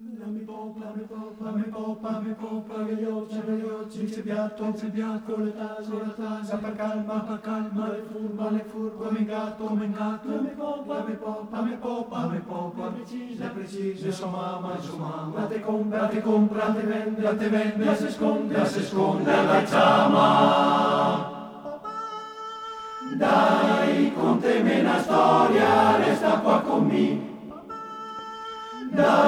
Lame popa, lame popa, lame popa, lame popa, gaioccia, gaioccia, c'è piatto, c'è piatto, con le tase, con le tase, pa calma, pa calma, le furba, le furba, come gatto, come gatto, lame popa, lame popa, lame popa, lame popa, precisa, precisa, sua mamma, sua mamma, te compra, te compra, te vende, te vende, la si sconde, la si sconde, la chiama. Dai, conteme una storia, resta qua con me. Dai, la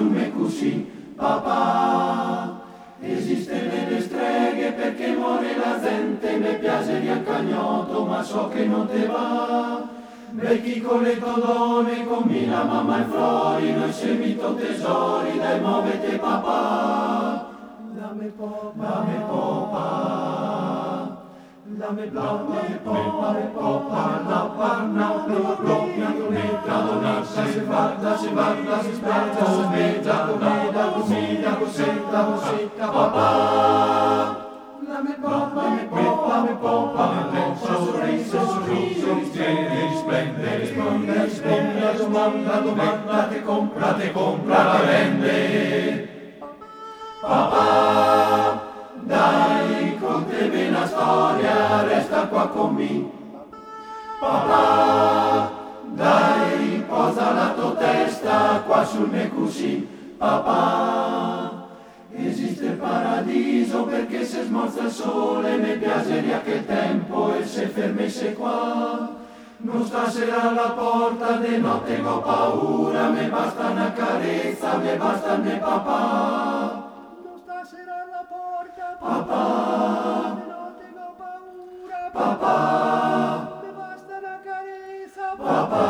testa qua sul me così, papà. Esiste le streghe perché muore la gente, mi piace di accagnotto, ma so che non te va. Vecchi con le todone, la mamma e fuori, noi semito tesori, dai muovete papà. Dame popa, dame popa. comprate, comprate, comprate, vende. Papà. Storia, resta qua con me. Papà, dai, posa la tua testa qua sul me così. Papà, esiste il paradiso perché se smorza il sole, mi piaceria che tempo e se fermesse qua. Non stasera alla porta de notte ho paura, mi basta una carezza, mi basta il mio papà. Non stasera alla porta, Papà. Papà, mi basta una carezza, papà.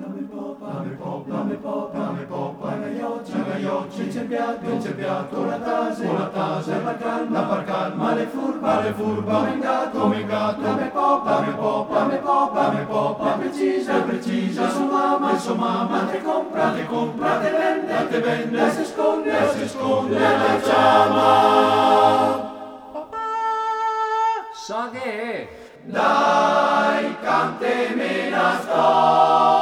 Lame popa, lame popa, lame popa, lame popa, gaioccia, gaioccia, c'è piatto, c'è piatto, la tase, la tase, la calma, la calma, le furba, le furba, come gatto, come gatto, lame popa, lame popa, lame popa, lame popa, precisa, precisa, su mamma, su mamma, te compra, te compra, te vende, te vende, si sconde, si sconde, la chiama. Sa che è? Dai, cantemi una storia.